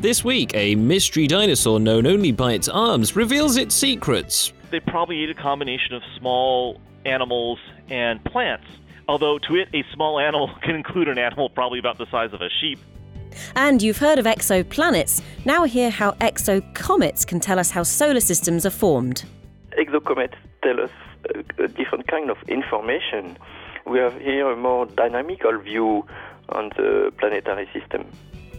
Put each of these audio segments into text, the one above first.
This week, a mystery dinosaur known only by its arms reveals its secrets. They probably ate a combination of small animals and plants. Although to it, a small animal can include an animal probably about the size of a sheep. And you've heard of exoplanets. Now hear how exocomets can tell us how solar systems are formed. Exocomets tell us a, a different kind of information. We have here a more dynamical view on the planetary system.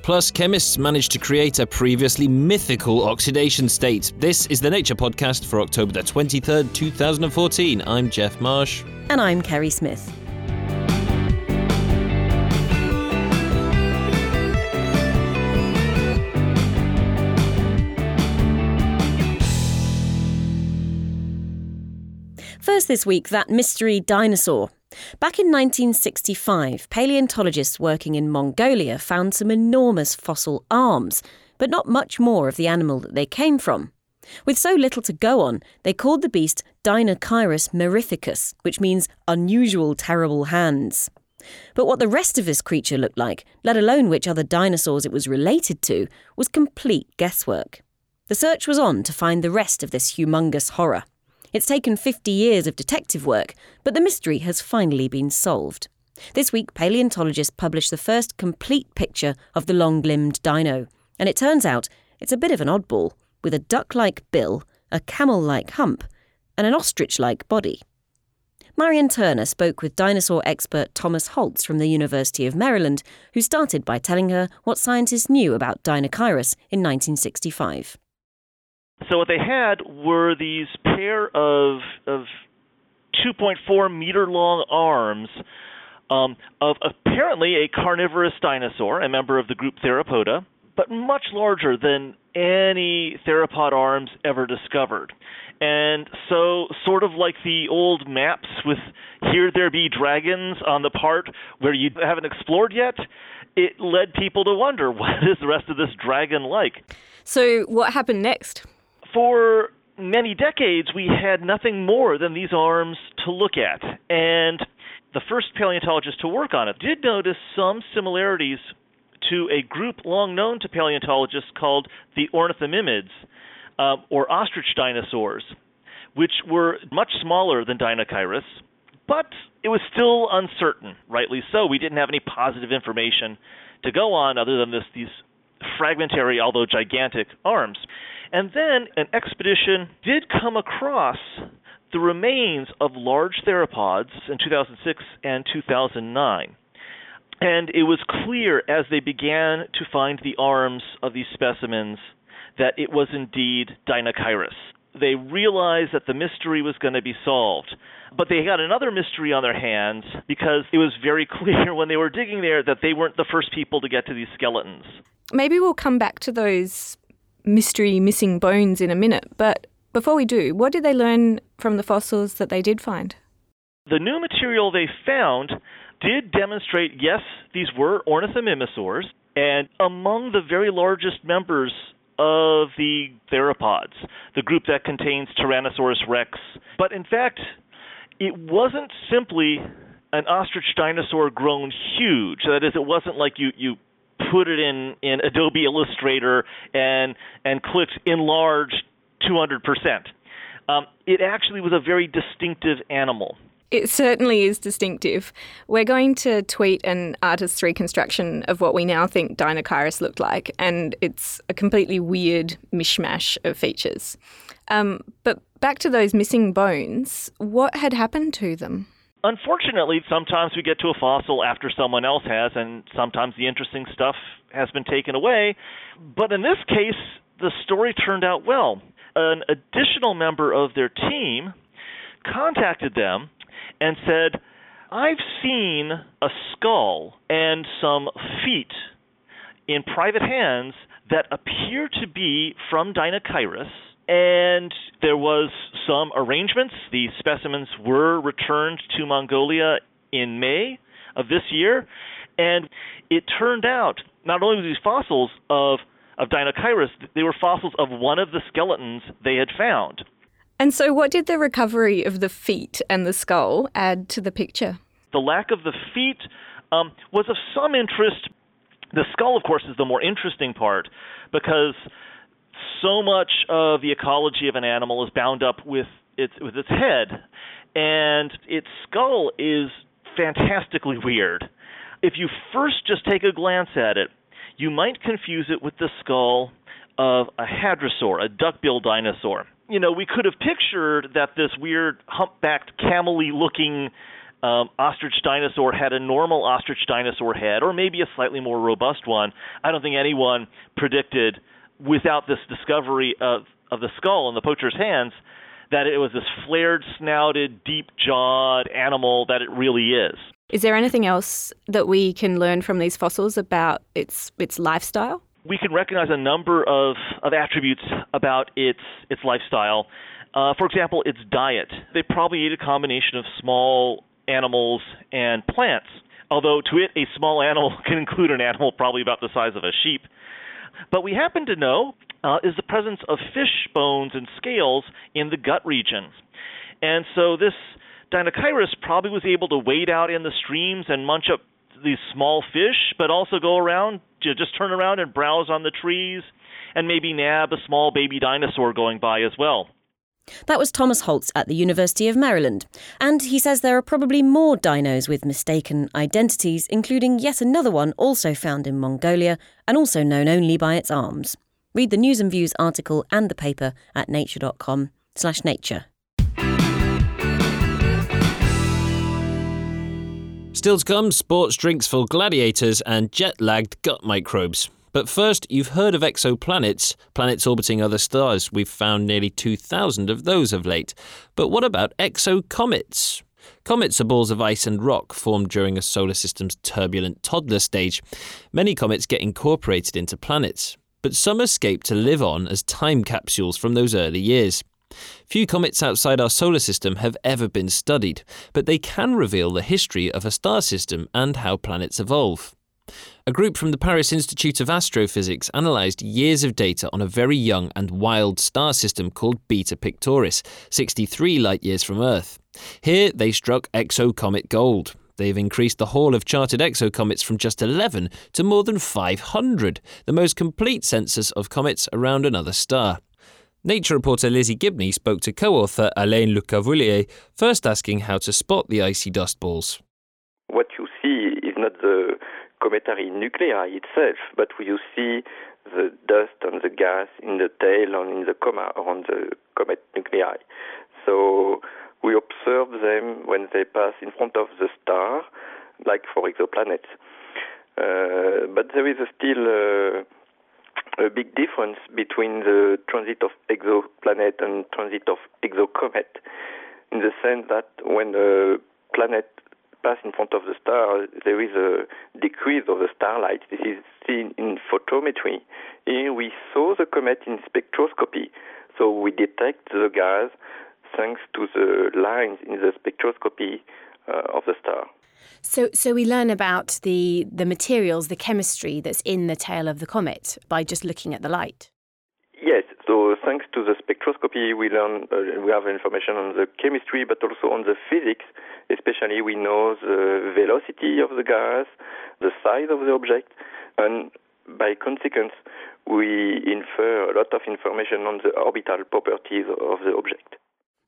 Plus, chemists managed to create a previously mythical oxidation state. This is the Nature Podcast for October the 23rd, 2014. I'm Geoff Marsh. And I'm Kerry Smith. First this week, that mystery dinosaur. Back in 1965, paleontologists working in Mongolia found some enormous fossil arms, but not much more of the animal that they came from. With so little to go on, they called the beast Deinocheirus mirificus, which means unusual, terrible hands. But what the rest of this creature looked like, let alone which other dinosaurs it was related to, was complete guesswork. The search was on to find the rest of this humongous horror. It's taken 50 years of detective work, but the mystery has finally been solved. This week, paleontologists published the first complete picture of the long limbed dino, and it turns out it's a bit of an oddball, with a duck like bill, a camel like hump, and an ostrich like body. Marion Turner spoke with dinosaur expert Thomas Holtz from the University of Maryland, who started by telling her what scientists knew about Deinocheirus in 1965. So what they had were these pair of of 2.4 meter long arms um, of apparently a carnivorous dinosaur, a member of the group Theropoda, but much larger than any theropod arms ever discovered. And so, sort of like the old maps with here there be dragons on the part where you haven't explored yet, it led people to wonder what is the rest of this dragon like? So, what happened next? For many decades, we had nothing more than these arms to look at. And the first paleontologist to work on it did notice some similarities to a group long known to paleontologists called the ornithomimids, uh, or ostrich dinosaurs, which were much smaller than Deinocheirus, but it was still uncertain, rightly so. We didn't have any positive information to go on other than this, these fragmentary, although gigantic, arms. And then an expedition did come across the remains of large theropods in 2006 and 2009. And it was clear as they began to find the arms of these specimens that it was indeed Deinocheirus. They realized that the mystery was going to be solved. But they got another mystery on their hands because it was very clear when they were digging there that they weren't the first people to get to these skeletons. Maybe we'll come back to those mystery missing bones in a minute, but before we do, what did they learn from the fossils that they did find? The new material they found did demonstrate yes, these were ornithomimosaurs, and among the very largest members of the theropods, the group that contains Tyrannosaurus rex. But in fact, it wasn't simply an ostrich dinosaur grown huge. That is, it wasn't like you, you put it in in Adobe Illustrator and and clicked enlarge 200%. Um, it actually was a very distinctive animal. It certainly is distinctive. We're going to tweet an artist's reconstruction of what we now think Deinocheirus looked like, and it's a completely weird mishmash of features. Um, but back to those missing bones, what had happened to them? Unfortunately, sometimes we get to a fossil after someone else has, and sometimes the interesting stuff has been taken away. But in this case, the story turned out well. An additional member of their team contacted them and said, I've seen a skull and some feet in private hands that appear to be from Deinocheirus and there was some arrangements. The specimens were returned to Mongolia in May of this year, and it turned out not only were these fossils of of Deinocheirus, they were fossils of one of the skeletons they had found. And so, what did the recovery of the feet and the skull add to the picture? The lack of the feet um, was of some interest The skull, of course, is the more interesting part because so much of the ecology of an animal is bound up with its with its head, and its skull is fantastically weird. If you first just take a glance at it, you might confuse it with the skull of a hadrosaur, a duck-billed dinosaur. You know, we could have pictured that this weird humpbacked camely looking um, ostrich dinosaur had a normal ostrich dinosaur head, or maybe a slightly more robust one. I don't think anyone predicted, without this discovery of, of the skull in the poacher's hands, that it was this flared snouted, deep jawed animal that it really is. Is there anything else that we can learn from these fossils about its its lifestyle? We can recognize a number of, of attributes about its its lifestyle. Uh, for example, its diet. They probably ate a combination of small animals and plants. Although to it, a small animal can include an animal probably about the size of a sheep. But we happen to know uh, is the presence of fish bones and scales in the gut region. And so this Deinocheirus probably was able to wade out in the streams and munch up these small fish, but also go around, just turn around and browse on the trees, and maybe nab a small baby dinosaur going by as well. That was Thomas Holtz at the University of Maryland. And he says there are probably more dinos with mistaken identities, including yet another one also found in Mongolia and also known only by its arms. Read the News and Views article and the paper at nature.com slash nature. Still to come, sports drinks for gladiators and jet-lagged gut microbes. But first, you've heard of exoplanets, planets orbiting other stars. We've found nearly 2,000 of those of late. But what about exocomets? Comets are balls of ice and rock formed during a solar system's turbulent toddler stage. Many comets get incorporated into planets, but some escape to live on as time capsules from those early years. Few comets outside our solar system have ever been studied, but they can reveal the history of a star system and how planets evolve. A group from the Paris Institute of Astrophysics analysed years of data on a very young and wild star system called Beta Pictoris, 63 light years from Earth. Here they struck exocomet gold. They've increased the haul of charted exocomets from just 11 to more than 500, the most complete census of comets around another star. Nature reporter Lizzie Gibney spoke to co author Alain Lecavelier, first asking how to spot the icy dust balls. What you see is not the cometary nuclei itself, but you see the dust and the gas in the tail and in the coma around the comet nuclei. So we observe them when they pass in front of the star, like for exoplanets. Uh, but there is still uh, a big difference between the transit of exoplanet and transit of exocomet, in the sense that when a planet passes in front of the star, there is a decrease of the starlight. This is seen in photometry. Here we saw the comet in spectroscopy, so we detect the gas thanks to the lines in the spectroscopy uh, of the star. So, so we learn about the the materials, the chemistry that's in the tail of the comet by just looking at the light. Yes. So, thanks to the spectroscopy, we learn uh, we have information on the chemistry, but also on the physics. Especially, we know the velocity of the gas, the size of the object, and by consequence, we infer a lot of information on the orbital properties of the object.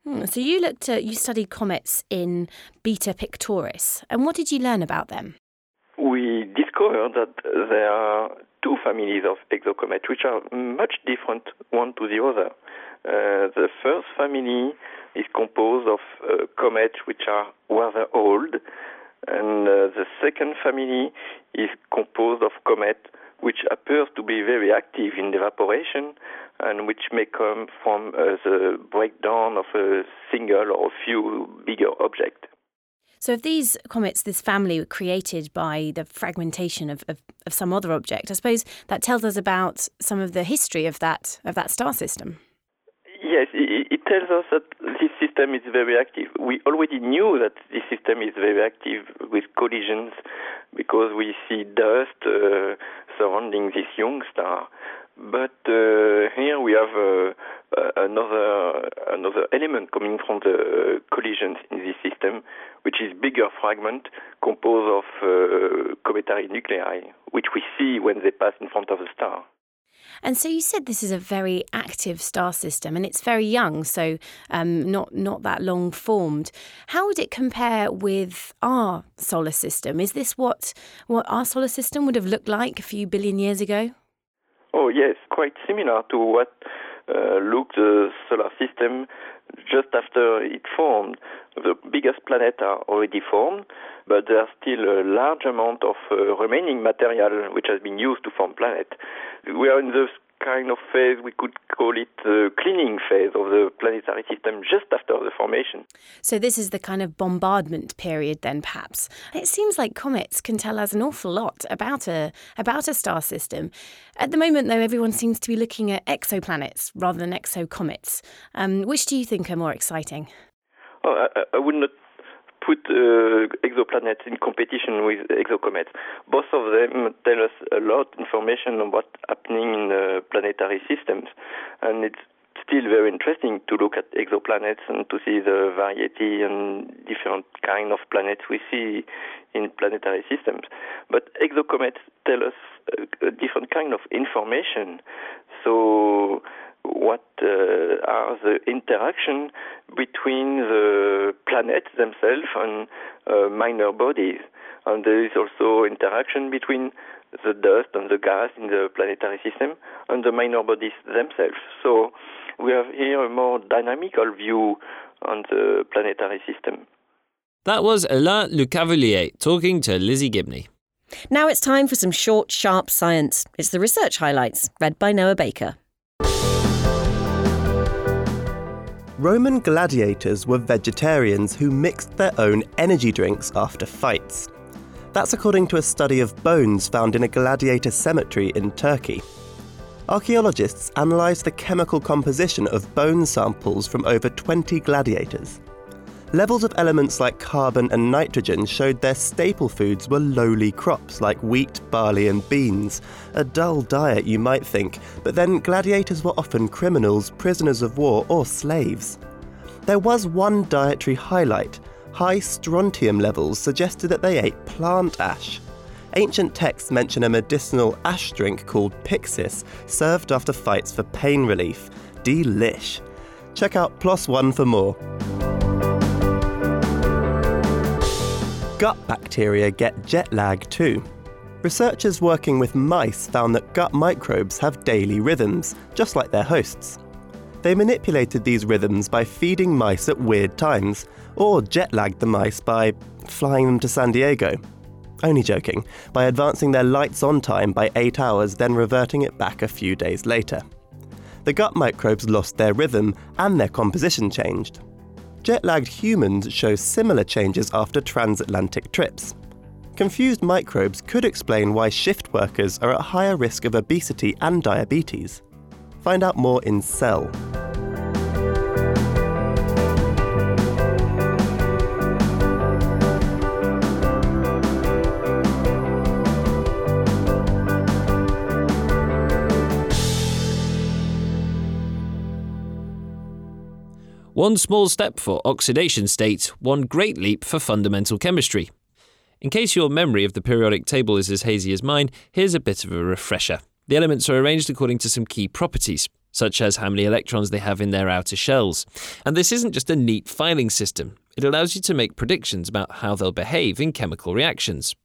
Hmm, so you looked at you studied comets in Beta Pictoris, and what did you learn about them? We discovered that there are two families of exocomets which are much different one to the other. Uh, the first family is composed of uh, comets which are rather old, and uh, the second family is composed of comets which appear to be very active in evaporation and which may come from uh, the breakdown of a single or a few bigger objects. So, if these comets, this family, were created by the fragmentation of, of, of, some other object, I suppose that tells us about some of the history of that of that star system. Yes, it, tells us that this system is very active. We already knew that this system is very active with collisions because we see dust uh, surrounding this young star. But uh, here we have uh, uh, another another element coming from the collisions in this system, which is bigger fragment composed of uh, cometary nuclei, which we see when they pass in front of the star. And so you said this is a very active star system, and it's very young, so um, not not that long formed. How would it compare with our solar system? Is this what what our solar system would have looked like a few billion years ago? Oh yes, quite similar to what uh, looked the solar system just after it formed. The biggest planets are already formed, but there's still a large amount of uh, remaining material which has been used to form planets. We are in the kind of phase, we could call it the cleaning phase of the planetary system just after the formation. So, this is the kind of bombardment period, then, perhaps. It seems like comets can tell us an awful lot about a, about a star system. At the moment, though, everyone seems to be looking at exoplanets rather than exocomets. Um, which do you think are more exciting? Oh, I, I would not put uh, exoplanets in competition with exocomets. Both of them tell us a lot information on what's happening in uh, planetary systems, and it's still very interesting to look at exoplanets and to see the variety and different kind of planets we see in planetary systems. But exocomets tell us a, a different kind of information. So what uh, are the interaction between the planets themselves and uh, minor bodies. And there is also interaction between the dust and the gas in the planetary system and the minor bodies themselves. So we have here a more dynamical view on the planetary system. That was Alain Lecavelier talking to Lizzie Gibney. Now it's time for some short, sharp science. It's the research highlights, read by Noah Baker. Roman gladiators were vegetarians who mixed their own energy drinks after fights. That's according to a study of bones found in a gladiator cemetery in Turkey. Archaeologists analysed the chemical composition of bone samples from over 20 gladiators. Levels of elements like carbon and nitrogen showed their staple foods were lowly crops like wheat, barley, and beans. A dull diet, you might think, but then gladiators were often criminals, prisoners of war, or slaves. There was one dietary highlight high strontium levels suggested that they ate plant ash. Ancient texts mention a medicinal ash drink called pixis, served after fights for pain relief. Delish. Check out PLOS ONE for more. Gut bacteria get jet lag too. Researchers working with mice found that gut microbes have daily rhythms, just like their hosts. They manipulated these rhythms by feeding mice at weird times, or jet lagged the mice by flying them to San Diego. Only joking, by advancing their lights on time by 8 hours, then reverting it back a few days later. The gut microbes lost their rhythm and their composition changed. Jet lagged humans show similar changes after transatlantic trips. Confused microbes could explain why shift workers are at higher risk of obesity and diabetes. Find out more in Cell. One small step for oxidation state, one great leap for fundamental chemistry. In case your memory of the periodic table is as hazy as mine, here's a bit of a refresher. The elements are arranged according to some key properties, such as how many electrons they have in their outer shells. And this isn't just a neat filing system, it allows you to make predictions about how they'll behave in chemical reactions.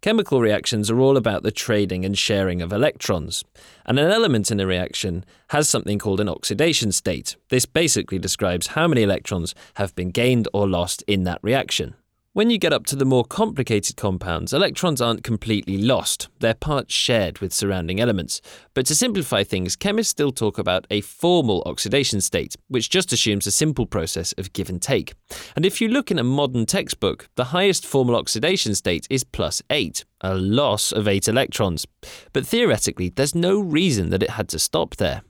Chemical reactions are all about the trading and sharing of electrons, and an element in a reaction has something called an oxidation state. This basically describes how many electrons have been gained or lost in that reaction. When you get up to the more complicated compounds, electrons aren't completely lost, they're parts shared with surrounding elements. But to simplify things, chemists still talk about a formal oxidation state, which just assumes a simple process of give and take. And if you look in a modern textbook, the highest formal oxidation state is plus 8, a loss of 8 electrons. But theoretically, there's no reason that it had to stop there.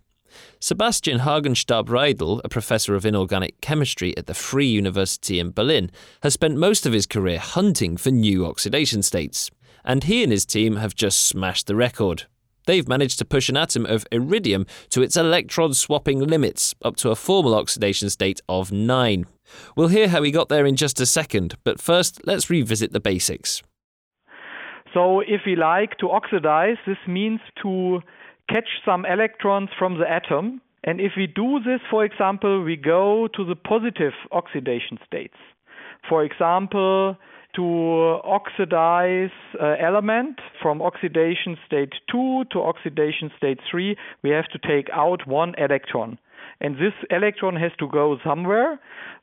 Sebastian Hasenstab-Riedel, a professor of inorganic chemistry at the Free University in Berlin, has spent most of his career hunting for new oxidation states. And he and his team have just smashed the record. they've managed to push an atom of iridium to its electron swapping limits, up to a formal oxidation state of 9. We'll hear how he got there in just a second, but first let's revisit the basics. So, if we like to oxidize, this means to catch some electrons from the atom. And if we do this, for example, we go to the positive oxidation states. For example, to oxidize uh, element from oxidation state 2 to oxidation state 3, we have to take out one electron. And this electron has to go somewhere.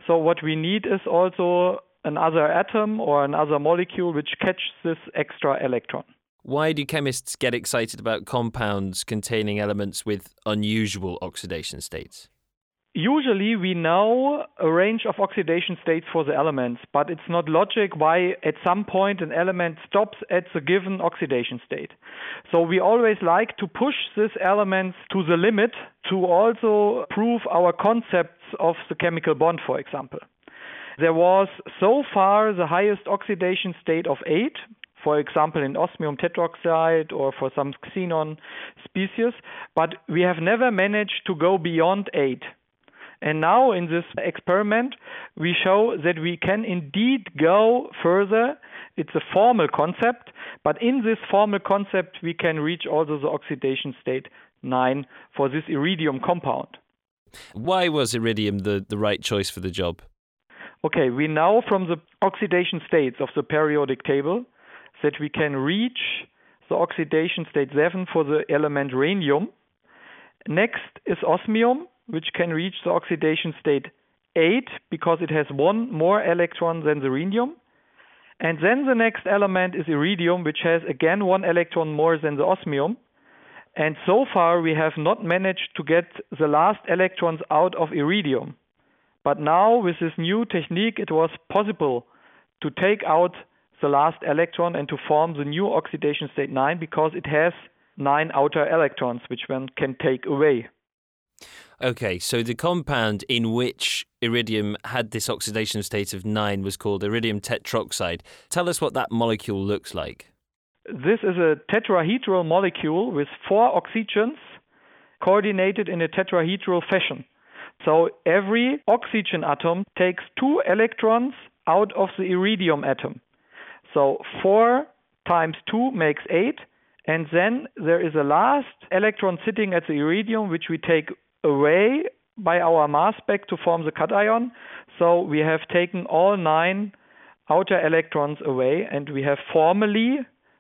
So what we need is also another atom or another molecule which catches this extra electron. Why do chemists get excited about compounds containing elements with unusual oxidation states? Usually we know a range of oxidation states for the elements, but it's not logic why at some point an element stops at the given oxidation state. So we always like to push these elements to the limit to also prove our concepts of the chemical bond, for example. There was so far the highest oxidation state of 8, for example, in osmium tetroxide or for some xenon species, but we have never managed to go beyond 8. And now in this experiment, we show that we can indeed go further. It's a formal concept, but in this formal concept, we can reach also the oxidation state 9 for this iridium compound. Why was iridium the, the right choice for the job? Okay, we know from the oxidation states of the periodic table that we can reach the oxidation state 7 for the element rhenium. Next is osmium, which can reach the oxidation state 8 because it has one more electron than the rhenium. And then the next element is iridium, which has again one electron more than the osmium. And so far, we have not managed to get the last electrons out of iridium. But now, with this new technique, it was possible to take out the last electron and to form the new oxidation state 9 because it has nine outer electrons, which one can take away. Okay, so the compound in which iridium had this oxidation state of 9 was called iridium tetroxide. Tell us what that molecule looks like. This is a tetrahedral molecule with four oxygens coordinated in a tetrahedral fashion. So every oxygen atom takes two electrons out of the iridium atom. So 4 times 2 makes 8. And then there is a last electron sitting at the iridium, which we take away by our mass spec to form the cation. So we have taken all nine outer electrons away, and we have formally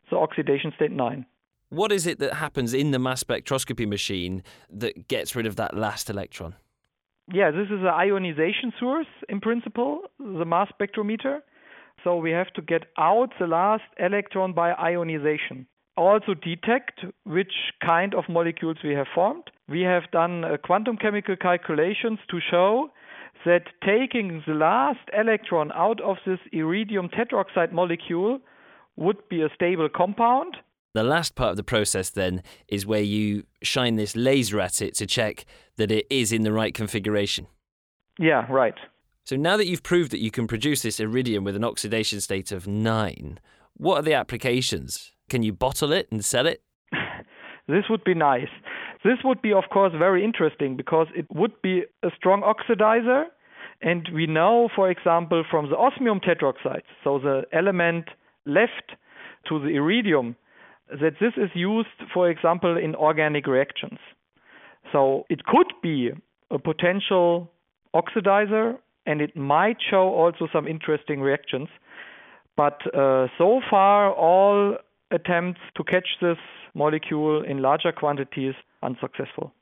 the oxidation state 9. What is it that happens in the mass spectroscopy machine that gets rid of that last electron? Yeah, this is an ionization source in principle, the mass spectrometer. So we have to get out the last electron by ionization. Also detect which kind of molecules we have formed. We have done uh, quantum chemical calculations to show that taking the last electron out of this iridium tetroxide molecule would be a stable compound. The last part of the process then is where you shine this laser at it to check that it is in the right configuration. Yeah, right. So now that you've proved that you can produce this iridium with an oxidation state of 9, what are the applications? Can you bottle it and sell it? this would be nice. This would be, of course, very interesting because it would be a strong oxidizer. And we know, for example, from the osmium tetroxides, so the element left to the iridium, that this is used, for example, in organic reactions. So it could be a potential oxidizer and it might show also some interesting reactions. But uh, so far, all attempts to catch this molecule in larger quantities unsuccessful.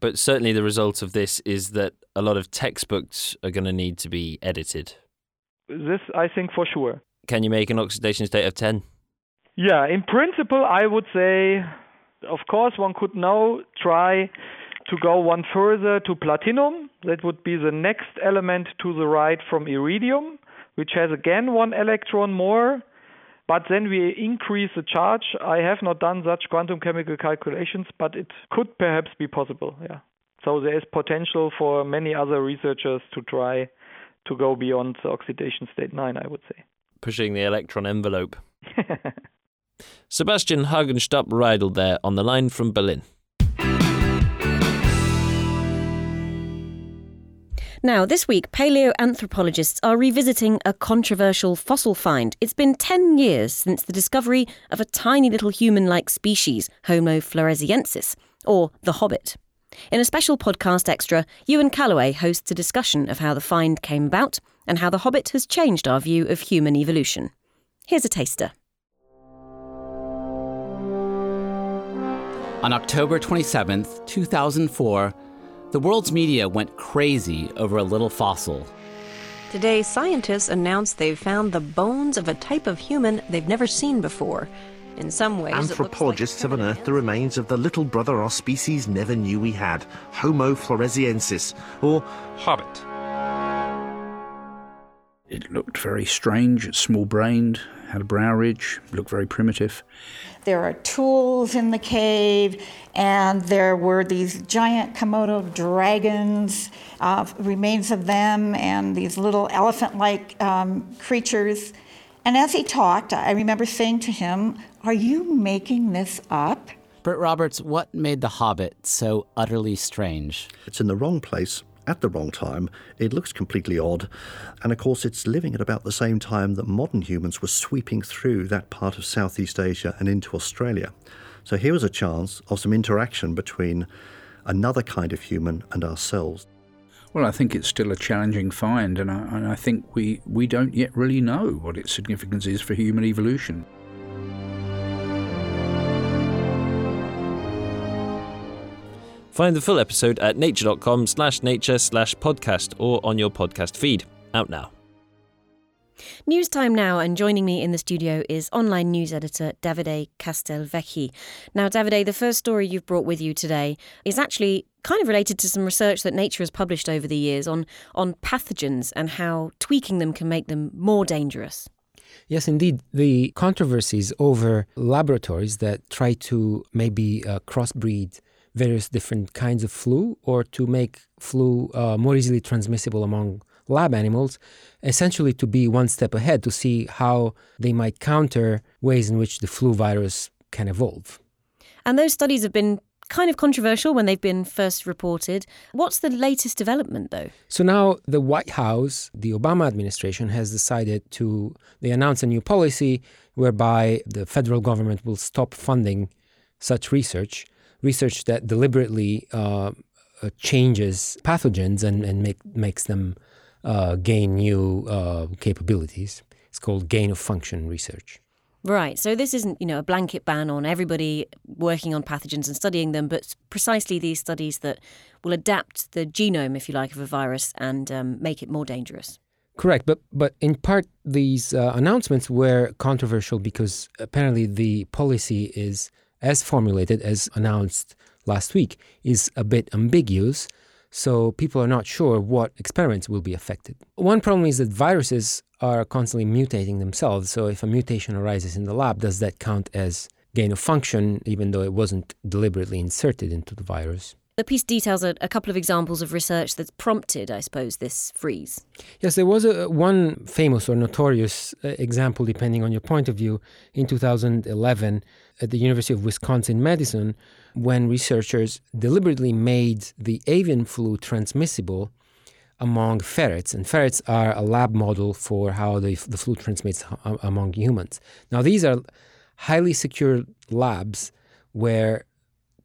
But certainly, the result of this is that a lot of textbooks are going to need to be edited. This, I think, for sure. Can you make an oxidation state of 10? Yeah, in principle, I would say, of course, one could now try to go one further to platinum. That would be the next element to the right from iridium, which has again one electron more. But then we increase the charge. I have not done such quantum chemical calculations, but it could perhaps be possible. Yeah. So there is potential for many other researchers to try to go beyond the oxidation state 9, I would say. Pushing the electron envelope. Sebastian Hasenstab Riedel there on the line from Berlin. Now, this week, paleoanthropologists are revisiting a controversial fossil find. It's been 10 years since the discovery of a tiny little human like species, Homo floresiensis, or the Hobbit. In a special podcast extra, Ewan Callaway hosts a discussion of how the find came about and how the Hobbit has changed our view of human evolution. Here's a taster. On October 27th, 2004, the world's media went crazy over a little fossil. Today, scientists announced they've found the bones of a type of human they've never seen before. In some ways, anthropologists like have unearthed the remains of the little brother our species never knew we had, Homo floresiensis, or Hobbit. It looked very strange, small brained, had a brow ridge, looked very primitive. There are tools in the cave, and there were these giant Komodo dragons, uh, remains of them, and these little elephant like um, creatures. And as he talked, I remember saying to him, Are you making this up? Bert Roberts, what made The Hobbit so utterly strange? It's in the wrong place at the wrong time. It looks completely odd. And of course, it's living at about the same time that modern humans were sweeping through that part of Southeast Asia and into Australia. So here was a chance of some interaction between another kind of human and ourselves. Well, I think it's still a challenging find, and I, and I think we, we don't yet really know what its significance is for human evolution. Find the full episode at nature.com slash nature slash podcast or on your podcast feed. Out now. News time now, and joining me in the studio is online news editor Davide Castelvecchi. Now, Davide, the first story you've brought with you today is actually kind of related to some research that Nature has published over the years on, on pathogens and how tweaking them can make them more dangerous. Yes, indeed. The controversies over laboratories that try to maybe uh, crossbreed various different kinds of flu or to make flu uh, more easily transmissible among lab animals, essentially to be one step ahead to see how they might counter ways in which the flu virus can evolve. And those studies have been kind of controversial when they've been first reported. What's the latest development, though? So now the White House, the Obama administration, has decided to they announced a new policy whereby the federal government will stop funding such research research that deliberately uh, uh, changes pathogens and, and make, makes them uh, gain new uh, capabilities. It's called gain of function research. Right. So this isn't, you know, a blanket ban on everybody working on pathogens and studying them, but precisely these studies that will adapt the genome, if you like, of a virus and um, make it more dangerous. Correct, but but in part these uh, announcements were controversial because apparently the policy is as formulated, as announced last week, is a bit ambiguous. So people are not sure what experiments will be affected. One problem is that viruses are constantly mutating themselves. So if a mutation arises in the lab, does that count as gain of function, even though it wasn't deliberately inserted into the virus? The piece details a, a, couple of examples of research that's prompted, I suppose, this freeze. Yes, there was a, one famous or notorious uh, example, depending on your point of view, in 2011 at the University of Wisconsin Madison, when researchers deliberately made the avian flu transmissible among ferrets. And ferrets are a lab model for how the, the flu transmits among humans. Now, these are highly secure labs where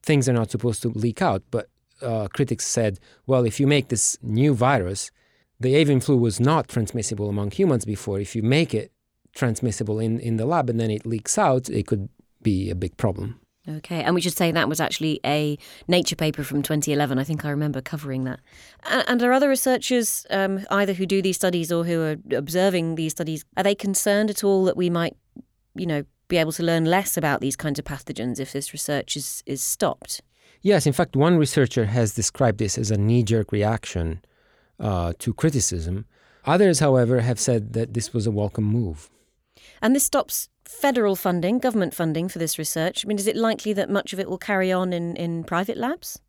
things are not supposed to leak out. But uh, critics said, well, if you make this new virus, the avian flu was not transmissible among humans before. If you make it transmissible in, in the lab and then it leaks out, it could be a big problem. Okay, and we should say that was actually a Nature paper from 2011. I think I remember covering that. And are other researchers, um, either who do these studies or who are observing these studies, are they concerned at all that we might, you know, be able to learn less about these kinds of pathogens if this research is, is stopped. Yes, in fact, one researcher has described this as a knee jerk reaction uh, to criticism. Others, however, have said that this was a welcome move. And this stops federal funding, government funding for this research. I mean, is it likely that much of it will carry on in, in private labs?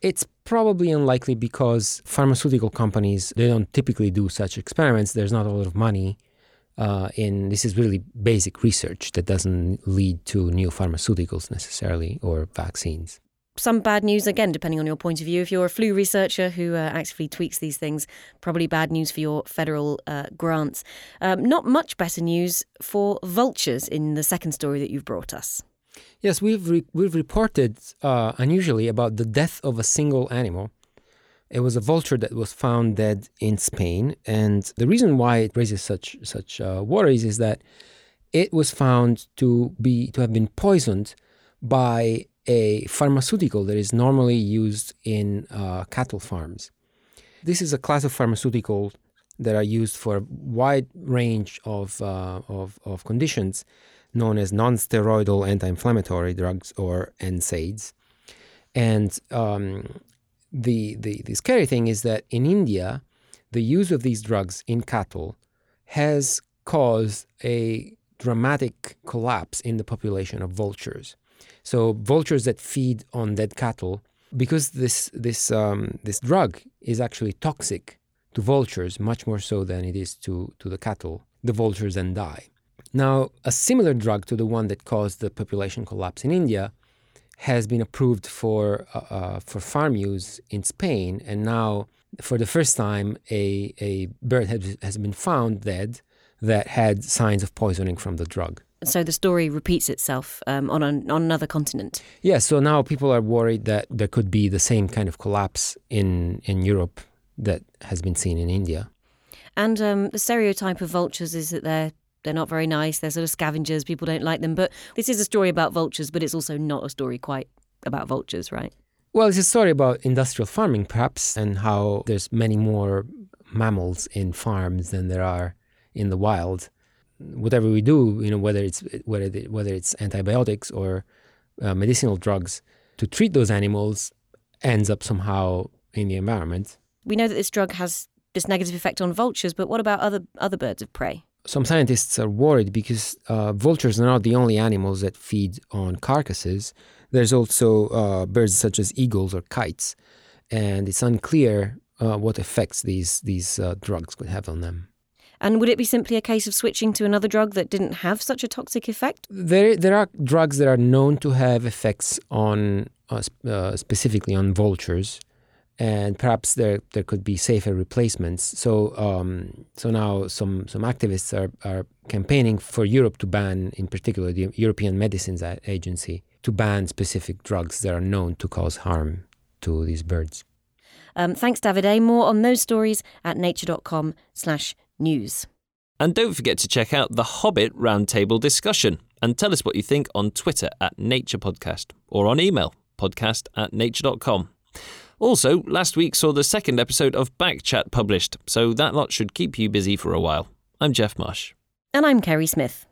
It's probably unlikely because pharmaceutical companies they don't typically do such experiments. There's not a lot of money Uh, in this is really basic research that doesn't lead to new pharmaceuticals necessarily or vaccines some bad news again, depending on your point of view. If you're a flu researcher who uh, actively tweaks these things, probably bad news for your federal uh, grants. Um, not much better news for vultures in the second story that you've brought us. Yes, we've re- we've reported uh, unusually about the death of a single animal. It was a vulture that was found dead in Spain, and the reason why it raises such such uh, worries is that it was found to be to have been poisoned by a pharmaceutical that is normally used in uh, cattle farms. This is a class of pharmaceuticals that are used for a wide range of, uh, of, of, conditions known as non-steroidal anti-inflammatory drugs or NSAIDs. And um, the, the, the scary thing is that in India, the use of these drugs in cattle has caused a dramatic collapse in the population of vultures. So vultures that feed on dead cattle, because this this um, this drug is actually toxic to vultures much more so than it is to to the cattle, the vultures then die. Now, a similar drug to the one that caused the population collapse in India has been approved for uh, uh, for farm use in Spain, and now for the first time, a a bird has, has been found dead that had signs of poisoning from the drug so the story repeats itself um, on, an, on another continent. Yeah, so now people are worried that there could be the same kind of collapse in, in Europe that has been seen in India. And um, the stereotype of vultures is that they're they're not very nice. They're sort of scavengers. People don't like them. But this is a story about vultures, but it's also not a story quite about vultures, right? Well, it's a story about industrial farming, perhaps, and how there's many more mammals in farms than there are in the wild whatever we do, you know, whether it's whether whether it's antibiotics or uh, medicinal drugs to treat those animals, ends up somehow in the environment. We know that this drug has this negative effect on vultures, but what about other other birds of prey? Some scientists are worried because uh, vultures are not the only animals that feed on carcasses. There's also uh, birds such as eagles or kites, and it's unclear uh, what effects these these uh, drugs could have on them. And would it be simply a case of switching to another drug that didn't have such a toxic effect? There, there are drugs that are known to have effects on uh, uh, specifically on vultures, and perhaps there there could be safer replacements. So, um, so now some some activists are are campaigning for Europe to ban, in particular, the European Medicines Agency to ban specific drugs that are known to cause harm to these birds. Um, thanks, Davide. More on those stories at nature.com slash news. And don't forget to check out the Hobbit Roundtable discussion and tell us what you think on Twitter at Nature Podcast or on email podcast at nature.com. Also, last week saw the second episode of Backchat published, so that lot should keep you busy for a while. I'm Geoff Marsh. And I'm Kerry Smith.